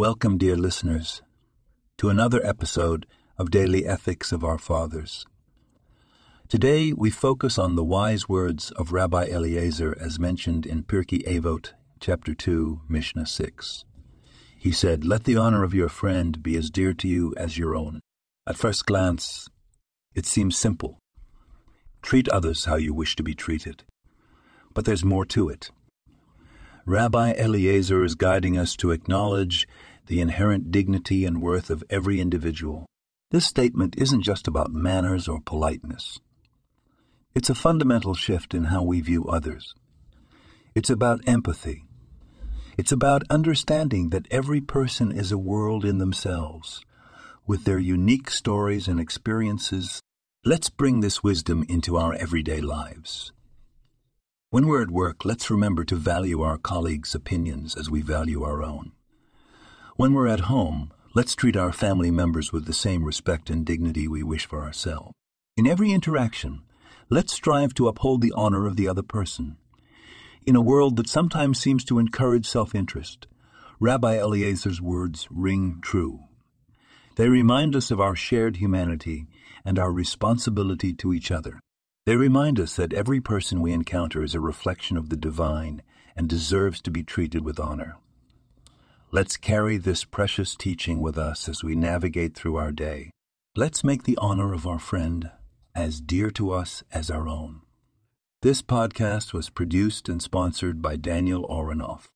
Welcome, dear listeners, to another episode of Daily Ethics of Our Fathers. Today we focus on the wise words of Rabbi Eliezer as mentioned in Pirkei Avot, chapter 2, Mishnah 6. He said, Let the honor of your friend be as dear to you as your own. At first glance, it seems simple. Treat others how you wish to be treated. But there's more to it. Rabbi Eliezer is guiding us to acknowledge the inherent dignity and worth of every individual. This statement isn't just about manners or politeness. It's a fundamental shift in how we view others. It's about empathy. It's about understanding that every person is a world in themselves, with their unique stories and experiences. Let's bring this wisdom into our everyday lives. When we're at work, let's remember to value our colleagues' opinions as we value our own. When we're at home, let's treat our family members with the same respect and dignity we wish for ourselves. In every interaction, let's strive to uphold the honor of the other person. In a world that sometimes seems to encourage self interest, Rabbi Eliezer's words ring true. They remind us of our shared humanity and our responsibility to each other. They remind us that every person we encounter is a reflection of the divine and deserves to be treated with honor. Let's carry this precious teaching with us as we navigate through our day. Let's make the honor of our friend as dear to us as our own. This podcast was produced and sponsored by Daniel Oronoff.